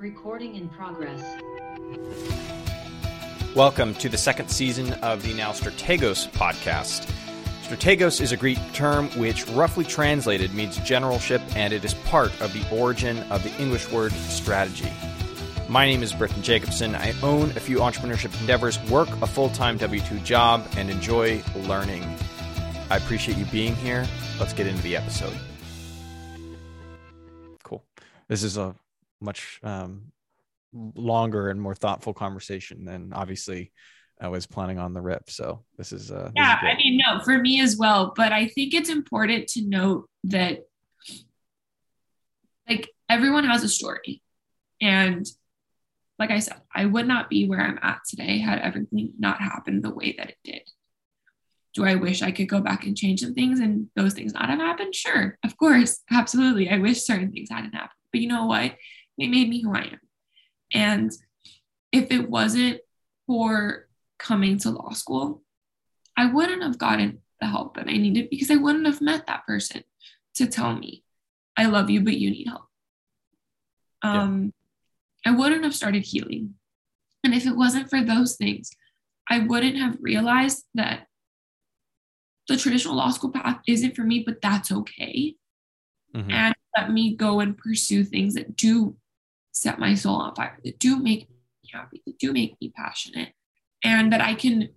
Recording in progress. Welcome to the second season of the Now Strategos podcast. Strategos is a Greek term which, roughly translated, means generalship, and it is part of the origin of the English word strategy. My name is Britton Jacobson. I own a few entrepreneurship endeavors, work a full time W 2 job, and enjoy learning. I appreciate you being here. Let's get into the episode. Cool. This is a much um, longer and more thoughtful conversation than obviously I was planning on the rip. So this is uh, yeah. This is I mean, no, for me as well. But I think it's important to note that like everyone has a story, and like I said, I would not be where I'm at today had everything not happened the way that it did. Do I wish I could go back and change some things and those things not have happened? Sure, of course, absolutely. I wish certain things hadn't happened. But you know what? It made me who I am. And if it wasn't for coming to law school, I wouldn't have gotten the help that I needed because I wouldn't have met that person to tell me, I love you, but you need help. Um, I wouldn't have started healing. And if it wasn't for those things, I wouldn't have realized that the traditional law school path isn't for me, but that's okay. Mm-hmm. And let me go and pursue things that do set my soul on fire, that do make me happy, that do make me passionate, and that I can,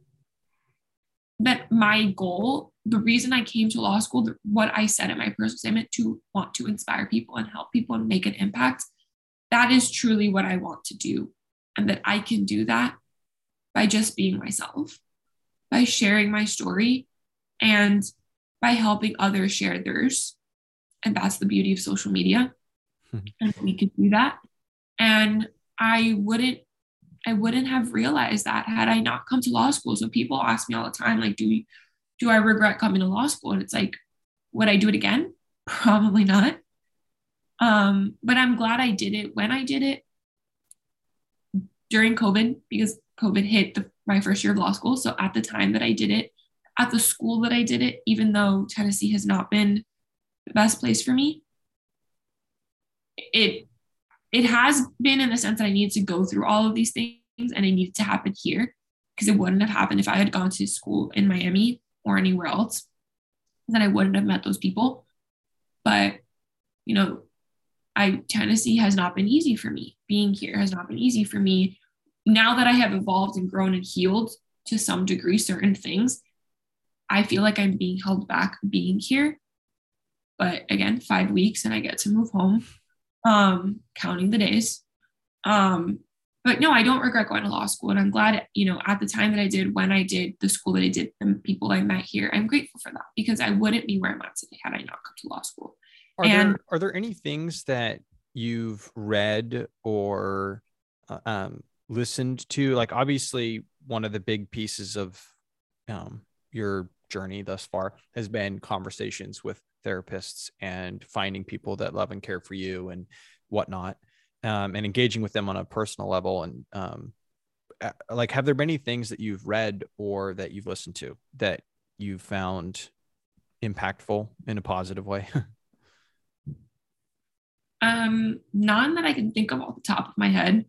that my goal, the reason I came to law school, what I said in my personal statement to want to inspire people and help people and make an impact, that is truly what I want to do. And that I can do that by just being myself, by sharing my story, and by helping others share theirs. And that's the beauty of social media. Mm-hmm. And we could do that. And I wouldn't I wouldn't have realized that had I not come to law school. So people ask me all the time, like, do do I regret coming to law school? And it's like, would I do it again? Probably not. Um, but I'm glad I did it when I did it during COVID because COVID hit the, my first year of law school. So at the time that I did it, at the school that I did it, even though Tennessee has not been the best place for me, it it has been in the sense that I needed to go through all of these things and it needed to happen here because it wouldn't have happened if I had gone to school in Miami or anywhere else. Then I wouldn't have met those people. But, you know, I Tennessee has not been easy for me. Being here has not been easy for me. Now that I have evolved and grown and healed to some degree certain things, I feel like I'm being held back being here. But again, five weeks and I get to move home um, counting the days. Um, but no, I don't regret going to law school. And I'm glad, you know, at the time that I did, when I did the school that I did, the people I met here, I'm grateful for that because I wouldn't be where I'm at today had I not come to law school. Are and there are there any things that you've read or uh, um, listened to? Like obviously, one of the big pieces of um, your journey thus far has been conversations with therapists and finding people that love and care for you and whatnot um, and engaging with them on a personal level and um, like have there been any things that you've read or that you've listened to that you've found impactful in a positive way? Um none that i can think of off the top of my head.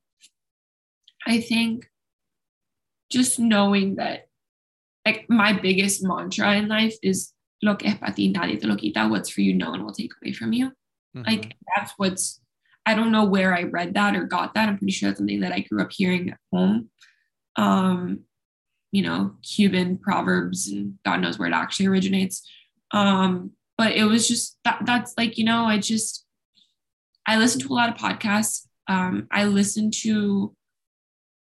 I think just knowing that like my biggest mantra in life is lo que es para ti, nadie te lo quita. What's for you, no one will take away from you. Mm-hmm. Like that's what's, I don't know where I read that or got that. I'm pretty sure that's something that I grew up hearing at home. Um, you know, Cuban proverbs and God knows where it actually originates. Um, but it was just that that's like, you know, I just, I listen to a lot of podcasts. Um, I listen to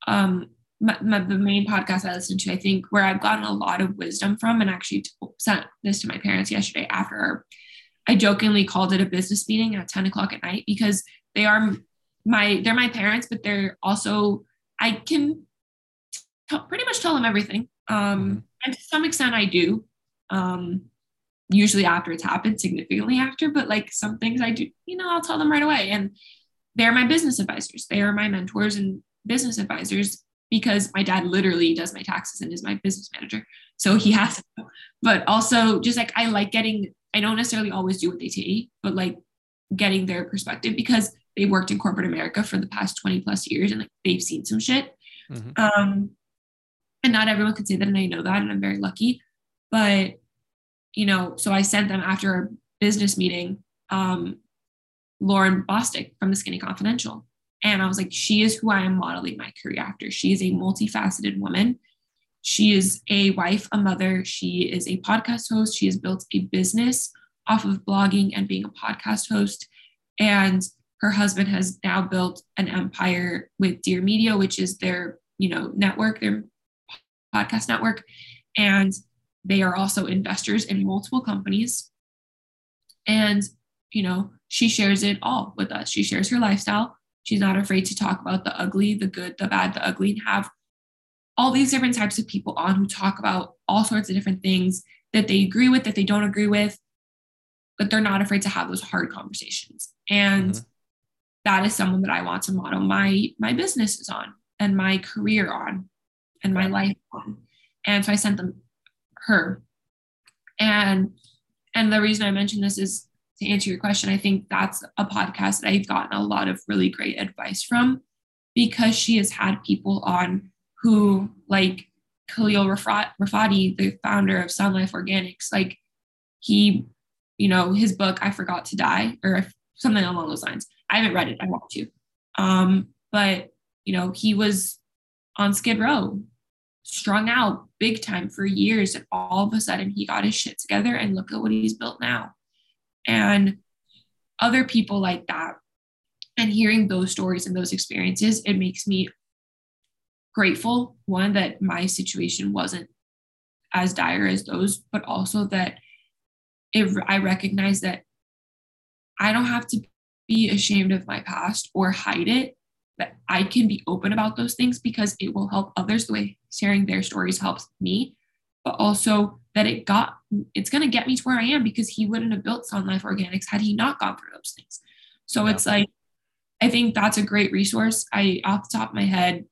um, my, my, the main podcast I listen to, I think, where I've gotten a lot of wisdom from, and actually sent this to my parents yesterday after I jokingly called it a business meeting at 10 o'clock at night because they are my they're my parents, but they're also I can t- pretty much tell them everything. Um, mm-hmm. and to some extent, I do. Um, usually after it's happened, significantly after, but like some things I do, you know, I'll tell them right away. And they're my business advisors. They are my mentors and business advisors because my dad literally does my taxes and is my business manager. So he has to. But also just like I like getting, I don't necessarily always do what they say, but like getting their perspective because they worked in corporate America for the past 20 plus years and like they've seen some shit. Mm-hmm. Um, and not everyone could say that, and I know that, and I'm very lucky. But you know, so I sent them after a business meeting, um, Lauren Bosstick from the Skinny Confidential. And I was like, she is who I am modeling my career after. She is a multifaceted woman. She is a wife, a mother. She is a podcast host. She has built a business off of blogging and being a podcast host. And her husband has now built an empire with Dear Media, which is their, you know, network, their podcast network. And they are also investors in multiple companies. And, you know, she shares it all with us. She shares her lifestyle. She's not afraid to talk about the ugly, the good, the bad, the ugly, and have all these different types of people on who talk about all sorts of different things that they agree with, that they don't agree with, but they're not afraid to have those hard conversations. And mm-hmm. that is someone that I want to model my my businesses on and my career on and my life on. And so I sent them her. And and the reason I mentioned this is to answer your question, I think that's a podcast that I've gotten a lot of really great advice from because she has had people on who, like Khalil Rafati, the founder of Sun Life Organics, like he, you know, his book, I Forgot to Die, or something along those lines. I haven't read it, I want to. Um, but, you know, he was on Skid Row, strung out big time for years. And all of a sudden he got his shit together and look at what he's built now and other people like that. And hearing those stories and those experiences it makes me grateful one that my situation wasn't as dire as those but also that i recognize that i don't have to be ashamed of my past or hide it that i can be open about those things because it will help others the way sharing their stories helps me but also that it got it's going to get me to where I am because he wouldn't have built Sun Life Organics had he not gone through those things. So yeah. it's like I think that's a great resource. I off the top of my head,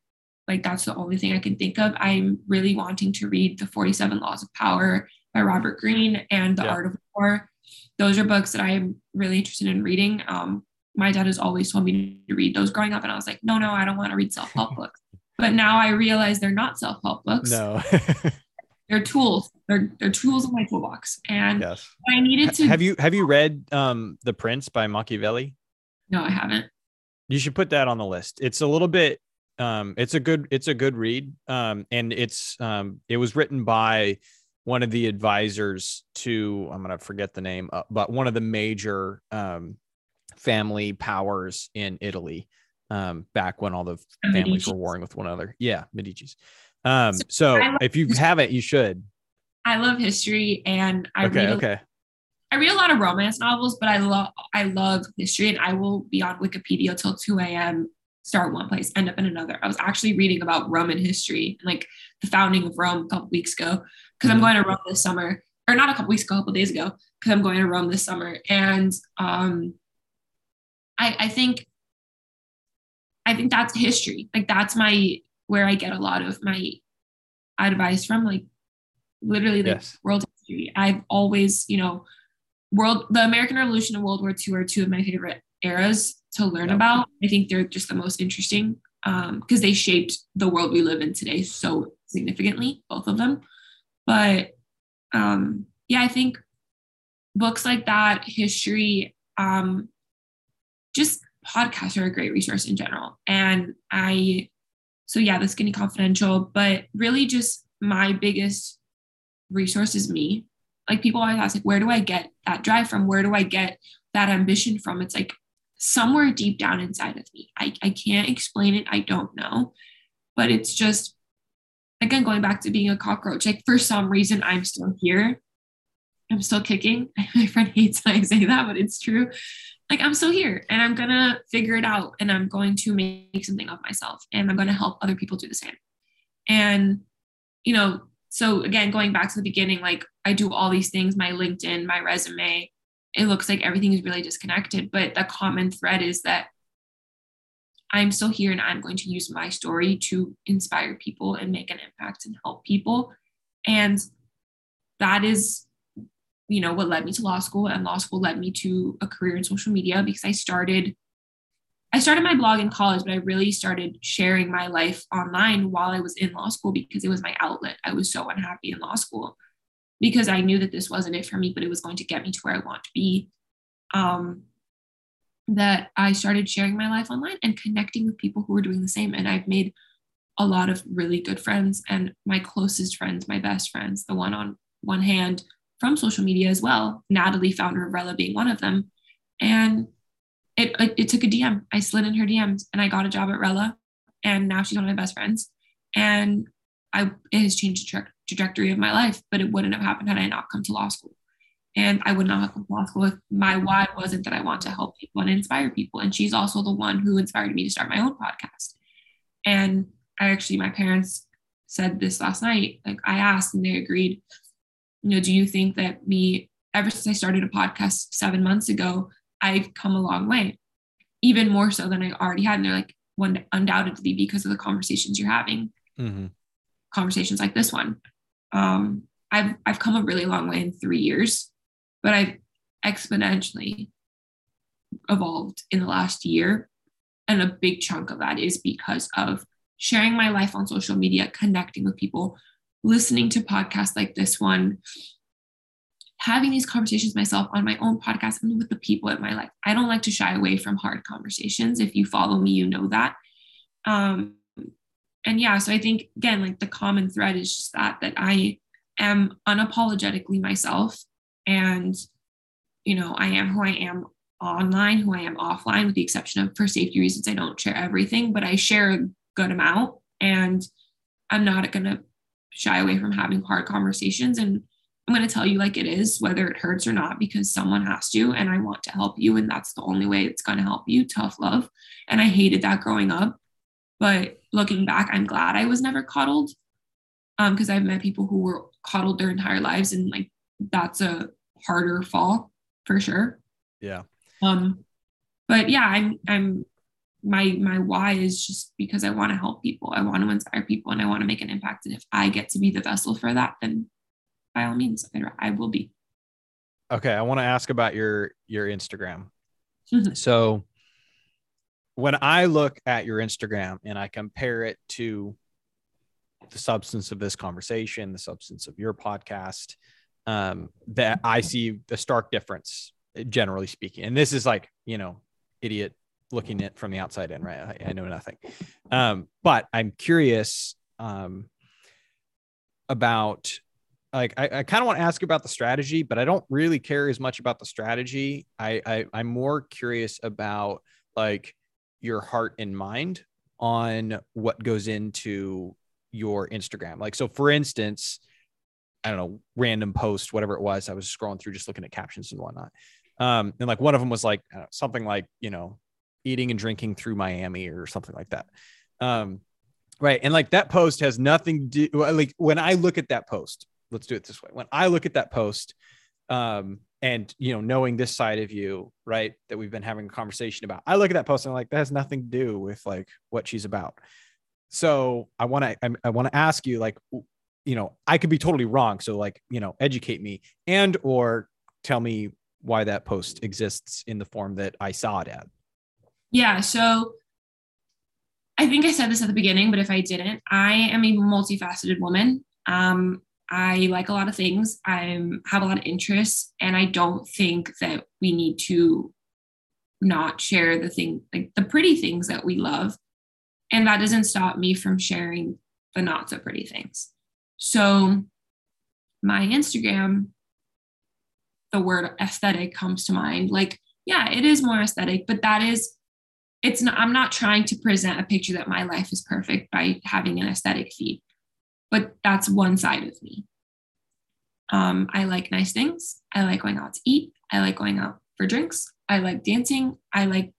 like that's the only thing I can think of. I'm really wanting to read the 47 Laws of Power by Robert Greene and The yeah. Art of War. Those are books that I'm really interested in reading. Um, my dad has always told me to read those growing up, and I was like, no, no, I don't want to read self-help books. But now I realize they're not self-help books. No. they're tools. They're they're tools in my toolbox. And yes. I needed to have you have you read um The Prince by Machiavelli? No, I haven't. You should put that on the list. It's a little bit um it's a good it's a good read. Um and it's um it was written by one of the advisors to I'm gonna forget the name, uh, but one of the major um family powers in Italy um back when all the families were warring with one another. Yeah, Medici's. Um, so, so if you haven't, you should. I love history and I okay, read okay. I read a lot of romance novels, but I love I love history and I will be on Wikipedia till 2 a.m. Start one place, end up in another. I was actually reading about Roman history and like the founding of Rome a couple weeks ago because mm-hmm. I'm going to Rome this summer, or not a couple weeks ago, a couple days ago, because I'm going to Rome this summer. And um, I, I think I think that's history. Like that's my where I get a lot of my advice from, like literally the yes. world history. I've always, you know, world the American Revolution and World War II are two of my favorite eras to learn about. I think they're just the most interesting because um, they shaped the world we live in today so significantly, both of them. But um, yeah, I think books like that, history, um, just podcasts are a great resource in general. And I so yeah, the Skinny Confidential, but really just my biggest resource is me. Like people always ask, like, where do I get that drive from? Where do I get that ambition from? It's like somewhere deep down inside of me. I, I can't explain it. I don't know. But it's just, again, going back to being a cockroach, like for some reason, I'm still here. I'm still kicking. My friend hates when I say that, but it's true like I'm still here and I'm gonna figure it out and I'm going to make something of myself and I'm gonna help other people do the same. And, you know, so again, going back to the beginning, like I do all these things, my LinkedIn, my resume, it looks like everything is really disconnected. But the common thread is that I'm still here and I'm going to use my story to inspire people and make an impact and help people. And that is you know what led me to law school and law school led me to a career in social media because i started I started my blog in college, but I really started sharing my life online while I was in law school because it was my outlet. I was so unhappy in law school because I knew that this wasn't it for me, but it was going to get me to where I want to be. Um, that I started sharing my life online and connecting with people who were doing the same. And I've made a lot of really good friends and my closest friends, my best friends, the one on one hand from social media as well. Natalie, founder of Rella, being one of them. And it, it, it took a DM. I slid in her DMs and I got a job at Rella. And now she's one of my best friends. And I it has changed the tra- trajectory of my life, but it wouldn't have happened had I not come to law school. And I would not have come to law school if my why wasn't that I want to help people and inspire people. And she's also the one who inspired me to start my own podcast. And I actually, my parents said this last night. Like I asked and they agreed, you know, do you think that me, ever since I started a podcast seven months ago, I've come a long way, even more so than I already had. And they're like, one undoubtedly because of the conversations you're having, mm-hmm. conversations like this one. Um, I've I've come a really long way in three years, but I've exponentially evolved in the last year. And a big chunk of that is because of sharing my life on social media, connecting with people, listening to podcasts like this one, having these conversations myself on my own podcast and with the people in my life. I don't like to shy away from hard conversations. If you follow me, you know that. Um, and yeah, so I think again, like the common thread is just that that I am unapologetically myself, and you know, I am who I am online, who I am offline, with the exception of for safety reasons, I don't share everything, but I share a good amount, and I'm not gonna shy away from having hard conversations and I'm going to tell you like it is, whether it hurts or not, because someone has to. And I want to help you. And that's the only way it's going to help you. Tough love. And I hated that growing up. But looking back, I'm glad I was never coddled because um, I've met people who were coddled their entire lives. And like that's a harder fall for sure. Yeah. Um, but yeah, I'm, I'm, my my why is just because I want to help people. I want to inspire people and I want to make an impact. And if I get to be the vessel for that, then by all means, I, will be. Okay, I want to ask about your your Instagram. Mm-hmm. So when I look at your Instagram and I compare it to the substance of this conversation, the substance of your podcast, um, that I see the stark difference, generally speaking. And this is like, you know, idiot looking at from the outside in, right? I, I know nothing. Um, but I'm curious um, about like I, I kind of want to ask about the strategy, but I don't really care as much about the strategy. I, I I'm more curious about like your heart and mind on what goes into your Instagram. Like so for instance, I don't know, random post, whatever it was. I was scrolling through just looking at captions and whatnot. Um, and like one of them was like know, something like, you know, eating and drinking through Miami or something like that. Um, right. And like that post has nothing to do like when I look at that post, let's do it this way. When I look at that post, um, and you know, knowing this side of you, right, that we've been having a conversation about, I look at that post and I'm like, that has nothing to do with like what she's about. So I want to, I, I want to ask you, like, you know, I could be totally wrong. So like, you know, educate me and or tell me why that post exists in the form that I saw it at. Yeah. So I think I said this at the beginning, but if I didn't, I am a multifaceted woman. Um, I like a lot of things. I have a lot of interests, and I don't think that we need to not share the thing, like the pretty things that we love. And that doesn't stop me from sharing the not so pretty things. So, my Instagram, the word aesthetic comes to mind. Like, yeah, it is more aesthetic, but that is, it's not, I'm not trying to present a picture that my life is perfect by having an aesthetic feed but that's one side of me. Um, I like nice things. I like going out to eat. I like going out for drinks. I like dancing. I like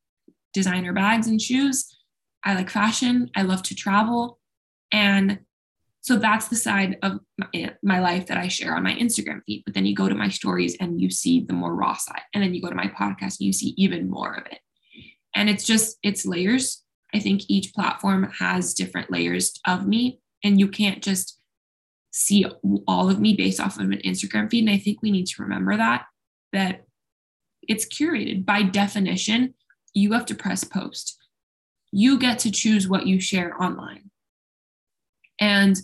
designer bags and shoes. I like fashion. I love to travel. And so that's the side of my life that I share on my Instagram feed. But then you go to my stories and you see the more raw side. And then you go to my podcast and you see even more of it. And it's just, it's layers. I think each platform has different layers of me and you can't just see all of me based off of an Instagram feed. And I think we need to remember that, that it's curated by definition. You have to press post. you get to choose what you share online. And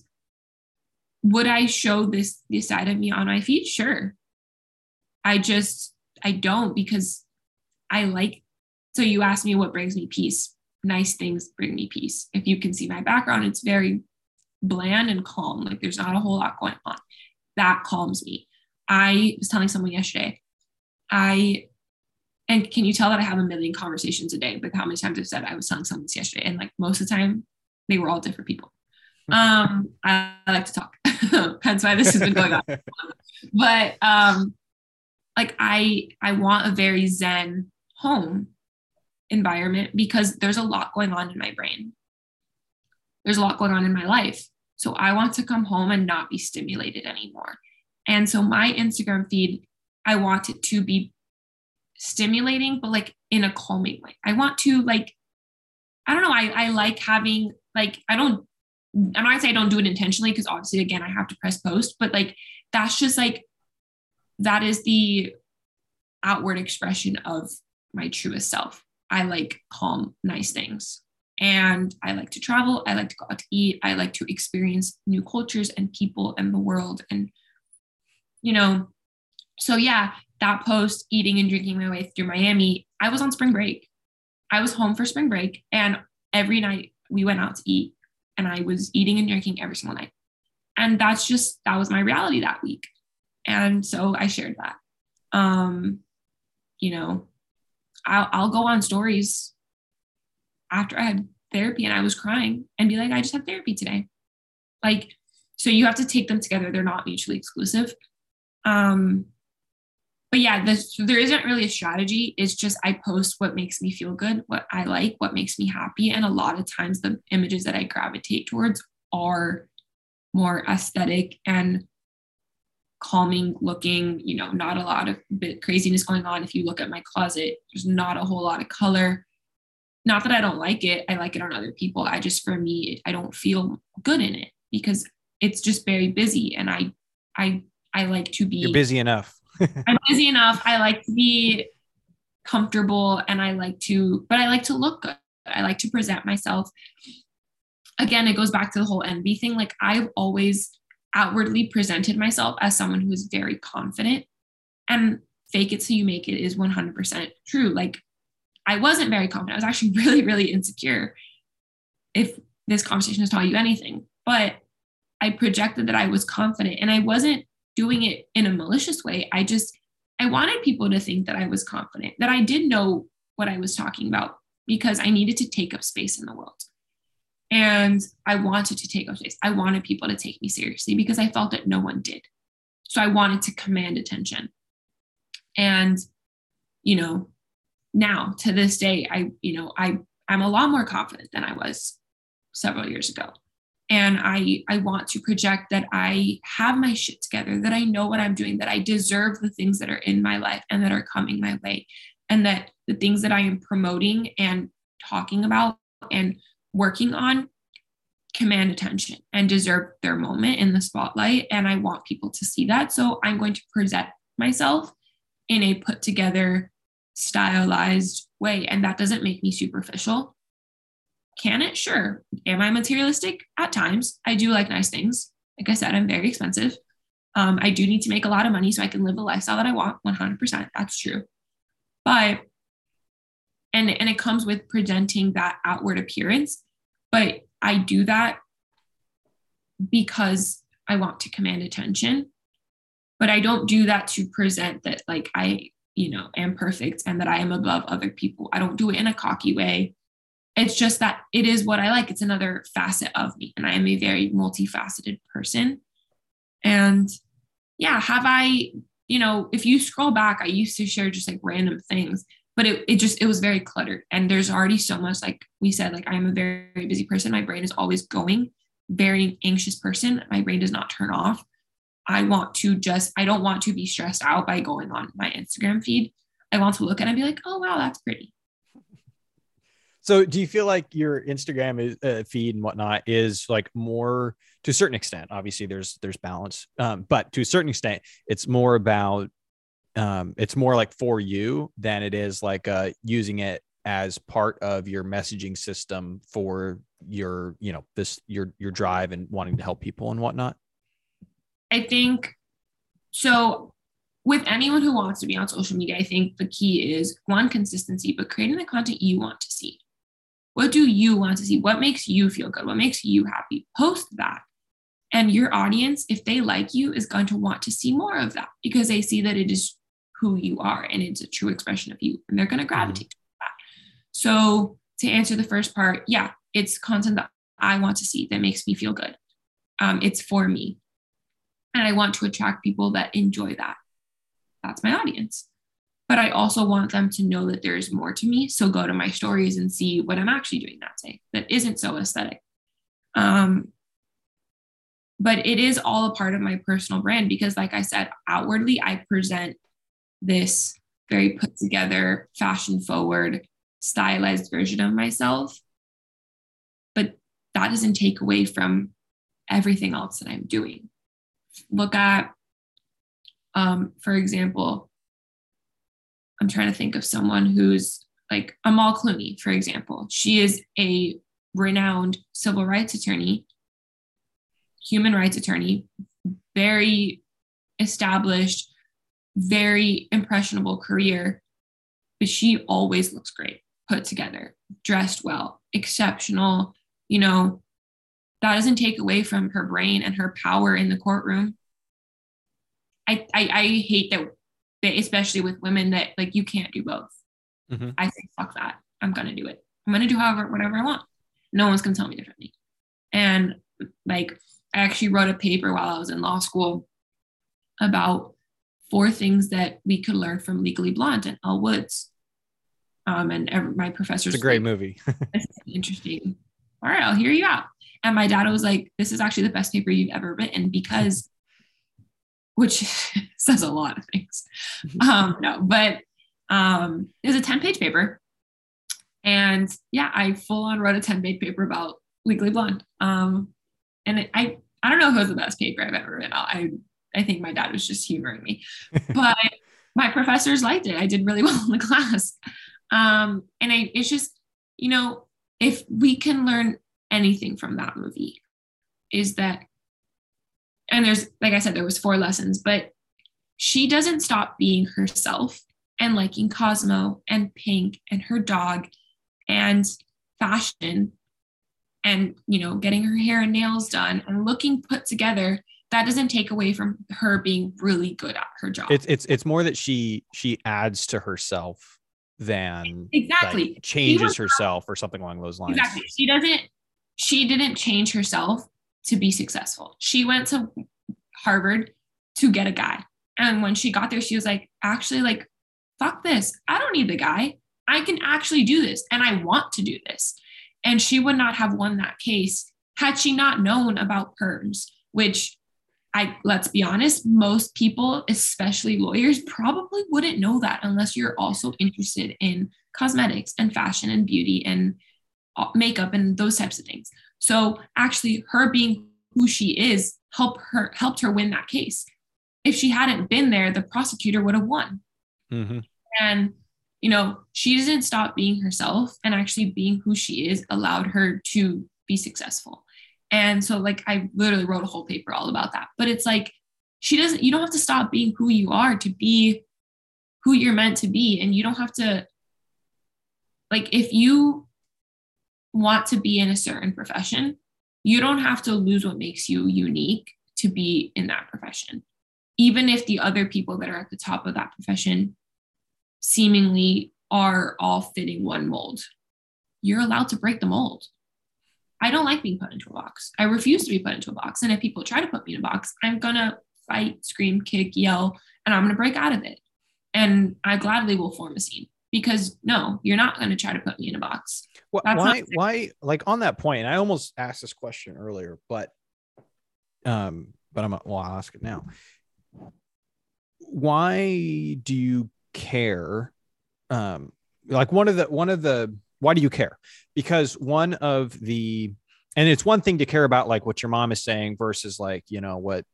would I show this this side of me on my feed? Sure. I just I don't because I like so you asked me what brings me peace. Nice things bring me peace. If you can see my background, it's very bland and calm. Like there's not a whole lot going on. That calms me. I was telling someone yesterday, I and can you tell that I have a million conversations a day with how many times I've said I was telling someone this yesterday? And like most of the time, they were all different people. Um, I, I like to talk. That's why this has been going on. but um, like I I want a very zen home environment because there's a lot going on in my brain. There's a lot going on in my life. So I want to come home and not be stimulated anymore. And so my Instagram feed, I want it to be stimulating, but like in a calming way. I want to like, I don't know, I, I like having like I don't I'm not gonna say I don't do it intentionally because obviously again I have to press post, but like that's just like that is the outward expression of my truest self. I like calm, nice things. And I like to travel. I like to go out to eat. I like to experience new cultures and people and the world. And, you know, so yeah, that post, eating and drinking my way through Miami, I was on spring break. I was home for spring break. And every night we went out to eat and I was eating and drinking every single night. And that's just, that was my reality that week. And so I shared that. Um, you know, I'll, I'll go on stories after I had therapy and I was crying and be like, I just had therapy today. Like, so you have to take them together. They're not mutually exclusive. Um, but yeah, this, there isn't really a strategy. It's just I post what makes me feel good, what I like, what makes me happy. And a lot of times the images that I gravitate towards are more aesthetic and calming looking, you know, not a lot of craziness going on. If you look at my closet, there's not a whole lot of color. Not that I don't like it, I like it on other people. I just, for me, I don't feel good in it because it's just very busy and I, I, I like to be You're busy enough. I'm busy enough. I like to be comfortable and I like to, but I like to look good. I like to present myself. Again, it goes back to the whole envy thing. Like I've always outwardly presented myself as someone who is very confident and fake it so you make it is 100% true. Like I wasn't very confident. I was actually really, really insecure. If this conversation has taught you anything, but I projected that I was confident and I wasn't doing it in a malicious way. I just, I wanted people to think that I was confident, that I did know what I was talking about because I needed to take up space in the world. And I wanted to take up space. I wanted people to take me seriously because I felt that no one did. So I wanted to command attention. And, you know, now to this day, I, you know, I, I'm a lot more confident than I was several years ago. And i i want to project that i have my shit together that i know what i'm doing that i deserve the things that are in my life and that are coming my way. And that the things that i am promoting and talking about and working on command attention and deserve their moment in the spotlight. And i want people to see that. So i'm going to present myself in a put together stylized way and that doesn't make me superficial can it? Sure. Am I materialistic? At times. I do like nice things. Like I said, I'm very expensive. Um, I do need to make a lot of money so I can live the lifestyle that I want 100%. That's true. But, and, and it comes with presenting that outward appearance. But I do that because I want to command attention. But I don't do that to present that, like, I, you know, am perfect and that I am above other people. I don't do it in a cocky way it's just that it is what I like. It's another facet of me. And I am a very multifaceted person. And yeah, have I, you know, if you scroll back, I used to share just like random things, but it, it just, it was very cluttered. And there's already so much, like we said, like I'm a very, very busy person. My brain is always going, very anxious person. My brain does not turn off. I want to just, I don't want to be stressed out by going on my Instagram feed. I want to look and be like, oh, wow, that's pretty. So, do you feel like your Instagram is, uh, feed and whatnot is like more to a certain extent? Obviously, there's there's balance, um, but to a certain extent, it's more about um, it's more like for you than it is like uh, using it as part of your messaging system for your you know this your your drive and wanting to help people and whatnot I think so. With anyone who wants to be on social media, I think the key is one consistency, but creating the content you want to see. What do you want to see? What makes you feel good? What makes you happy? Post that. And your audience, if they like you, is going to want to see more of that because they see that it is who you are and it's a true expression of you. And they're going to gravitate mm-hmm. to that. So, to answer the first part, yeah, it's content that I want to see that makes me feel good. Um, it's for me. And I want to attract people that enjoy that. That's my audience. But I also want them to know that there is more to me. So go to my stories and see what I'm actually doing that day that isn't so aesthetic. Um, but it is all a part of my personal brand because, like I said, outwardly, I present this very put together, fashion forward, stylized version of myself. But that doesn't take away from everything else that I'm doing look at, um, for example, I'm trying to think of someone who's like Amal Clooney, for example. She is a renowned civil rights attorney, human rights attorney, very established, very impressionable career, but she always looks great, put together, dressed well, exceptional, you know, that doesn't take away from her brain and her power in the courtroom. I, I, I hate that, that, especially with women, that like you can't do both. Mm-hmm. I say, fuck that. I'm going to do it. I'm going to do however, whatever I want. No one's going to tell me differently. And like, I actually wrote a paper while I was in law school about four things that we could learn from Legally Blonde and Elle Woods. Um, and every, my professors. It's a great like, movie. interesting. All right, I'll hear you out. And my dad was like, This is actually the best paper you've ever written because, which says a lot of things. Um, no, but um, it was a 10 page paper. And yeah, I full on wrote a 10 page paper about Legally Blonde. Um, and it, I, I don't know if it was the best paper I've ever written. I, I think my dad was just humoring me, but my professors liked it. I did really well in the class. Um, and I, it's just, you know, if we can learn anything from that movie is that and there's like i said there was four lessons but she doesn't stop being herself and liking cosmo and pink and her dog and fashion and you know getting her hair and nails done and looking put together. That doesn't take away from her being really good at her job. It's it's it's more that she she adds to herself than exactly. Like changes herself or something along those lines. Exactly. She doesn't she didn't change herself to be successful. She went to Harvard to get a guy. And when she got there, she was like, actually, like, fuck this. I don't need the guy. I can actually do this and I want to do this. And she would not have won that case had she not known about perms, which I let's be honest, most people, especially lawyers, probably wouldn't know that unless you're also interested in cosmetics and fashion and beauty and makeup and those types of things. So actually her being who she is helped her helped her win that case. If she hadn't been there, the prosecutor would have won. Mm-hmm. And you know, she didn't stop being herself and actually being who she is allowed her to be successful. And so like I literally wrote a whole paper all about that. But it's like she doesn't you don't have to stop being who you are to be who you're meant to be and you don't have to like if you want to be in a certain profession, you don't have to lose what makes you unique to be in that profession. Even if the other people that are at the top of that profession seemingly are all fitting one mold, you're allowed to break the mold. I don't like being put into a box. I refuse to be put into a box. And if people try to put me in a box, I'm going to fight, scream, kick, yell, and I'm going to break out of it. And I gladly will form a scene because no, you're not going to try to put me in a box. Well, why, why, like on that point, I almost asked this question earlier, but, um, but I'm, well, I'll ask it now. Why do you care? Um, like one of the, one of the, why do you care? Because one of the, and it's one thing to care about like what your mom is saying versus like, you know, what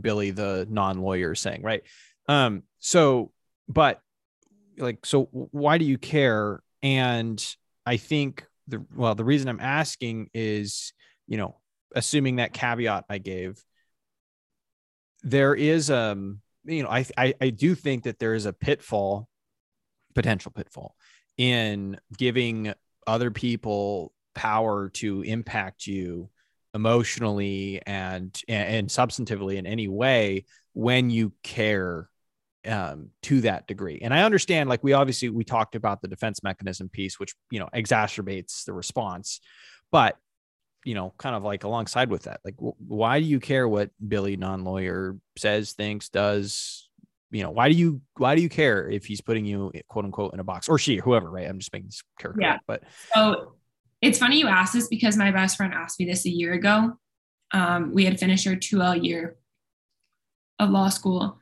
Billy, the non-lawyer is saying. Right. Um, so, but like, so why do you care? And I think the well, the reason I'm asking is, you know, assuming that caveat I gave, there is um, you know, I I, I do think that there is a pitfall, potential pitfall, in giving other people power to impact you emotionally and and substantively in any way when you care um, to that degree. And I understand, like we obviously we talked about the defense mechanism piece, which you know exacerbates the response, but you know, kind of like alongside with that, like w- why do you care what Billy non-lawyer says, thinks, does? You know, why do you why do you care if he's putting you quote unquote in a box or she or whoever, right? I'm just making this character, yeah. Up, but so it's funny you asked this because my best friend asked me this a year ago. Um, we had finished our 2L year of law school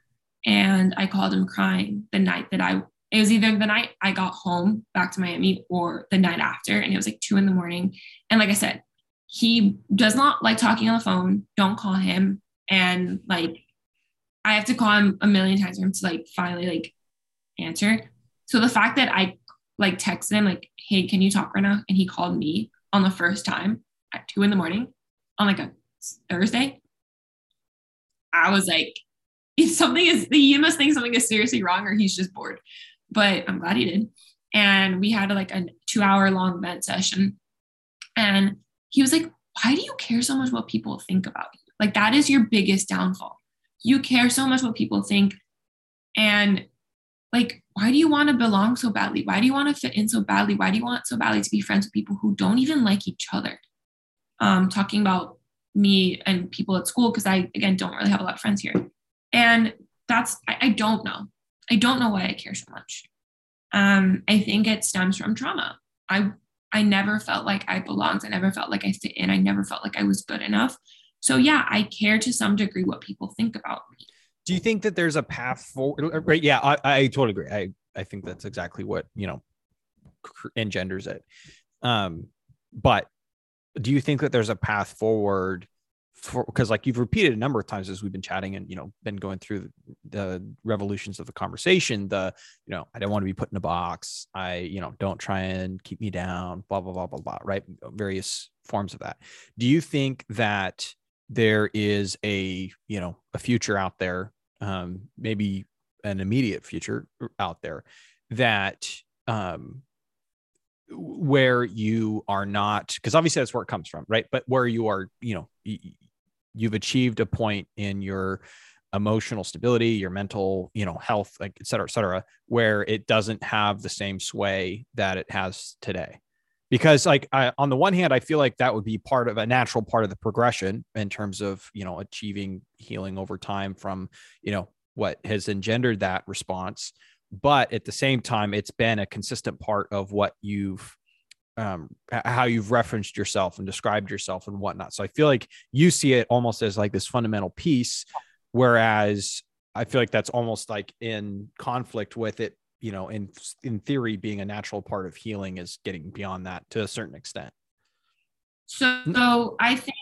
and I called him crying the night that I, it was either the night I got home back to Miami or the night after. And it was like two in the morning. And like I said, he does not like talking on the phone. Don't call him. And like, I have to call him a million times for him to like finally like answer. So the fact that I like texted him like, "Hey, can you talk right now?" and he called me on the first time at two in the morning on like a Thursday. I was like, if something is, he must think something is seriously wrong or he's just bored. But I'm glad he did. And we had like a two hour long vent session. And he was like, Why do you care so much what people think about you? Like, that is your biggest downfall. You care so much what people think. And like, why do you want to belong so badly? Why do you want to fit in so badly? Why do you want so badly to be friends with people who don't even like each other? Um, talking about me and people at school, because I, again, don't really have a lot of friends here. And that's, I, I don't know. I don't know why I care so much. Um, I think it stems from trauma. I I never felt like I belonged. I never felt like I fit in. I never felt like I was good enough. So yeah, I care to some degree what people think about me. Do you think that there's a path forward? Right? Yeah, I, I totally agree. I I think that's exactly what you know engenders it. Um, but do you think that there's a path forward for because like you've repeated a number of times as we've been chatting and you know been going through the, revolutions of the conversation the you know i don't want to be put in a box. I you know don't try and keep me down blah blah blah blah blah right? Various forms of that. Do you think that there is a you know a future out there um maybe an immediate future out there that um where you are not because obviously that's where it comes from right? But where you are you know you've achieved a point in your emotional stability, your mental, you know, health, like et cetera, et cetera, where it doesn't have the same sway that it has today. Because like I, on the one hand, I feel like that would be part of a natural part of the progression in terms of, you know, achieving healing over time from, you know, what has engendered that response. But at the same time, it's been a consistent part of what you've um, how you've referenced yourself and described yourself and whatnot. So I feel like you see it almost as like this fundamental piece, whereas I feel like that's almost like in conflict with it. You know, in in theory, being a natural part of healing is getting beyond that to a certain extent. So, so I think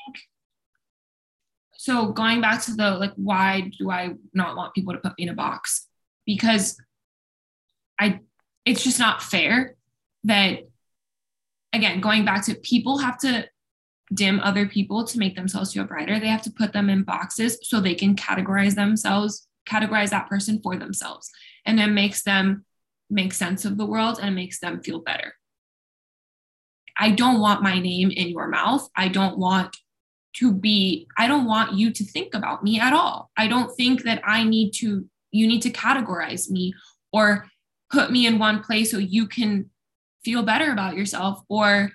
so going back to the like why do i not want people to put me in a box because i it's just not fair that again, going back to people have to dim other people to make themselves feel brighter. They have to put them in boxes so they can categorize themselves, categorize that person for themselves. And it makes them make sense of the world and makes them feel better. I don't want my name in your mouth. I don't want to be, I don't want you to think about me at all. I don't think that I need to, you need to categorize me or put me in one place so you can feel better about yourself or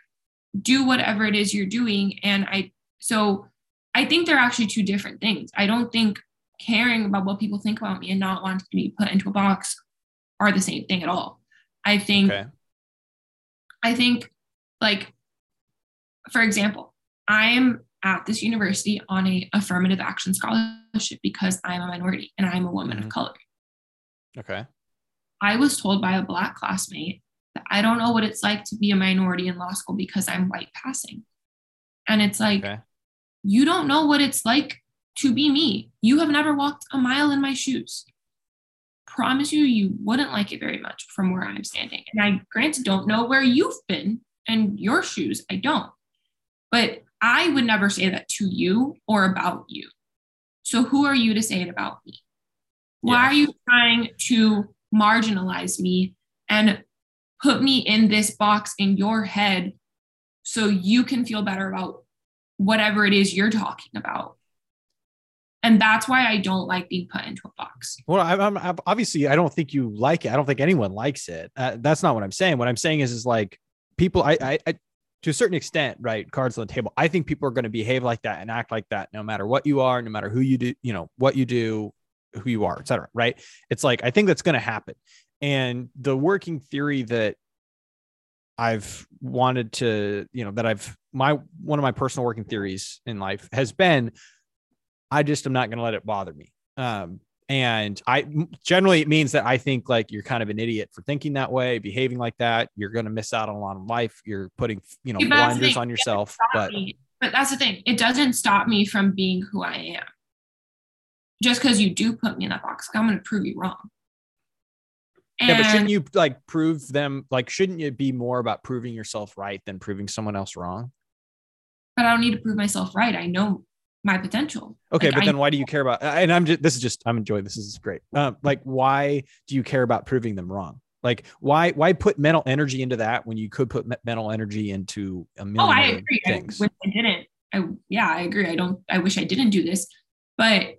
do whatever it is you're doing. And i so i think they're actually two different things. I don't think caring about what people think about me and not wanting to be put into a box are the same thing at all. I think okay. i think like for example i am at this university on a affirmative action scholarship because i'm a minority and i'm a woman mm-hmm. of color. Okay. I was told by a black classmate I don't know what it's like to be a minority in law school because I'm white passing. And it's like, okay. you don't know what it's like to be me. You have never walked a mile in my shoes. promise you, you wouldn't like it very much from where I'm standing. And I, granted, don't know where you've been and your shoes. I don't. But I would never say that to you or about you. So who are you to say it about me? Why yeah. are you trying to marginalize me and put me in this box in your head so you can feel better about whatever it is you're talking about? and that's why I don't like being put into a box. Well, I'm, I'm obviously I don't think you like it. I don't think anyone likes it. Uh, that's not what I'm saying. What I'm saying is, is like people. I, I, I to a certain extent, right? Cards on the table. I think people are going to behave like that and act like that, no matter what you are, no matter who you do, you know, what you do, who you are, etc. Right? It's like I think that's going to happen. And the working theory that I've wanted to, you know, that I've my one of my personal working theories in life has been I just am not going to let it bother me. Um, and I generally it means that I think like you're kind of an idiot for thinking that way, behaving like that. You're going to miss out on a lot of life. You're putting, you know, blinders on yourself. But me. but that's the thing. It doesn't stop me from being who I am. Just because you do put me in that box, I'm going to prove you wrong. And yeah, but shouldn't you like prove them? Like, shouldn't you be more about proving yourself right than proving someone else wrong? But I don't need to prove myself right. I know my potential. Okay, like, but I, then why do you care about? And I'm just this is just I'm enjoying this. this is great. Um, like why do you care about proving them wrong? Like why why put mental energy into that when you could put mental energy into a million? Oh, I agree. Things? I wish I didn't. I yeah, I agree. I don't. I wish I didn't do this, but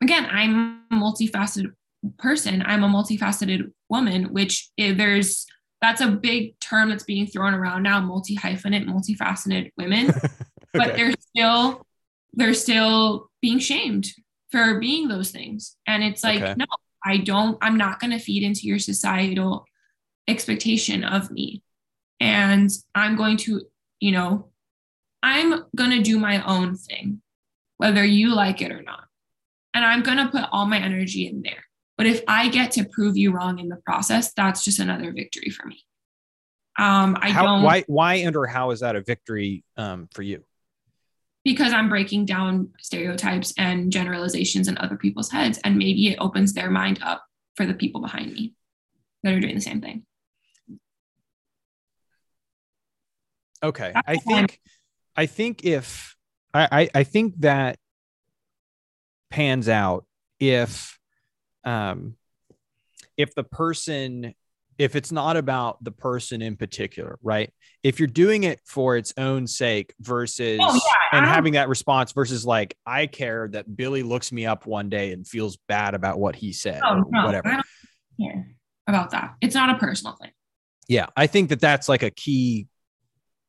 again, I'm multifaceted person. I'm a multifaceted woman, which there's that's a big term that's being thrown around now multi hyphenate multifaceted women okay. but there's still they're still being shamed for being those things. And it's like, okay. no, I don't, I'm not going to feed into your societal expectation of me. And I'm going to, you know, I'm going to do my own thing, whether you like it or not. And I'm going to put all my energy in there. But if I get to prove you wrong in the process, that's just another victory for me. Um, I how, don't. Why, why, and or how is that a victory um, for you? because I'm breaking down stereotypes and generalizations in other people's heads. And maybe it opens their mind up for the people behind me that are doing the same thing. Okay. That's I think I think if I, I, I think that pans out if um if the person if it's not about the person in particular, right? If you're doing it for its own sake versus oh, yeah, and having that response versus like, I care that Billy looks me up one day and feels bad about what he said oh, or no, whatever. care about that. It's not a personal thing. Yeah. I think that that's like a key,